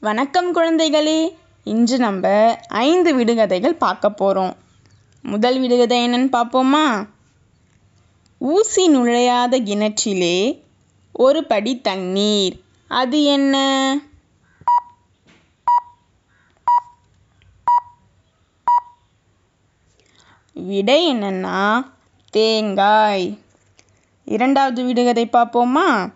வணக்கம் குழந்தைகளே. இன்று நம்ம ஐந்து விடுகதைகள் பார்க்க போகிறோம் முதல் விடுகதை என்னன்னு பார்ப்போமா? ஊசி நுழையாத கிணற்றிலே ஒரு படி தண்ணீர். அது என்ன? விடை என்னன்னா தேங்காய். இரண்டாவது விடுகதை பார்ப்போமா?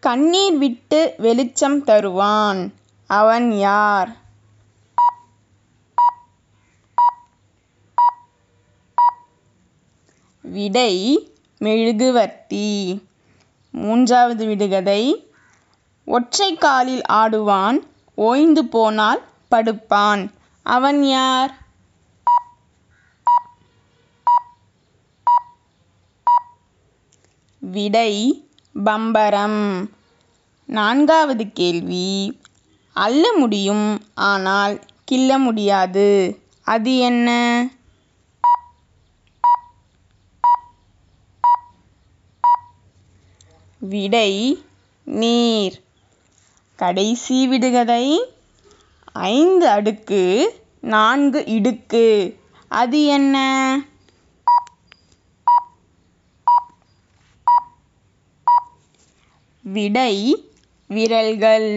கண்ணீர் விட்டு வெளிச்சம் தருவான். அவன் யார்? விடை மெழுகுவர்த்தி. மூன்றாவது விடுகதை. ஒற்றை காலில் ஆடுவான் ஓய்ந்து போனால் படுப்பான். அவன் யார்? விடை பம்பரம். நான்காவது கேள்வி. அள்ள முடியும் ஆனால் கிள்ள முடியாது. அது என்ன? விடை நீர். கடைசி விடுகதை ஐந்து அடுக்கு நான்கு இடுக்கு. அது என்ன? விடை விரல்கள்.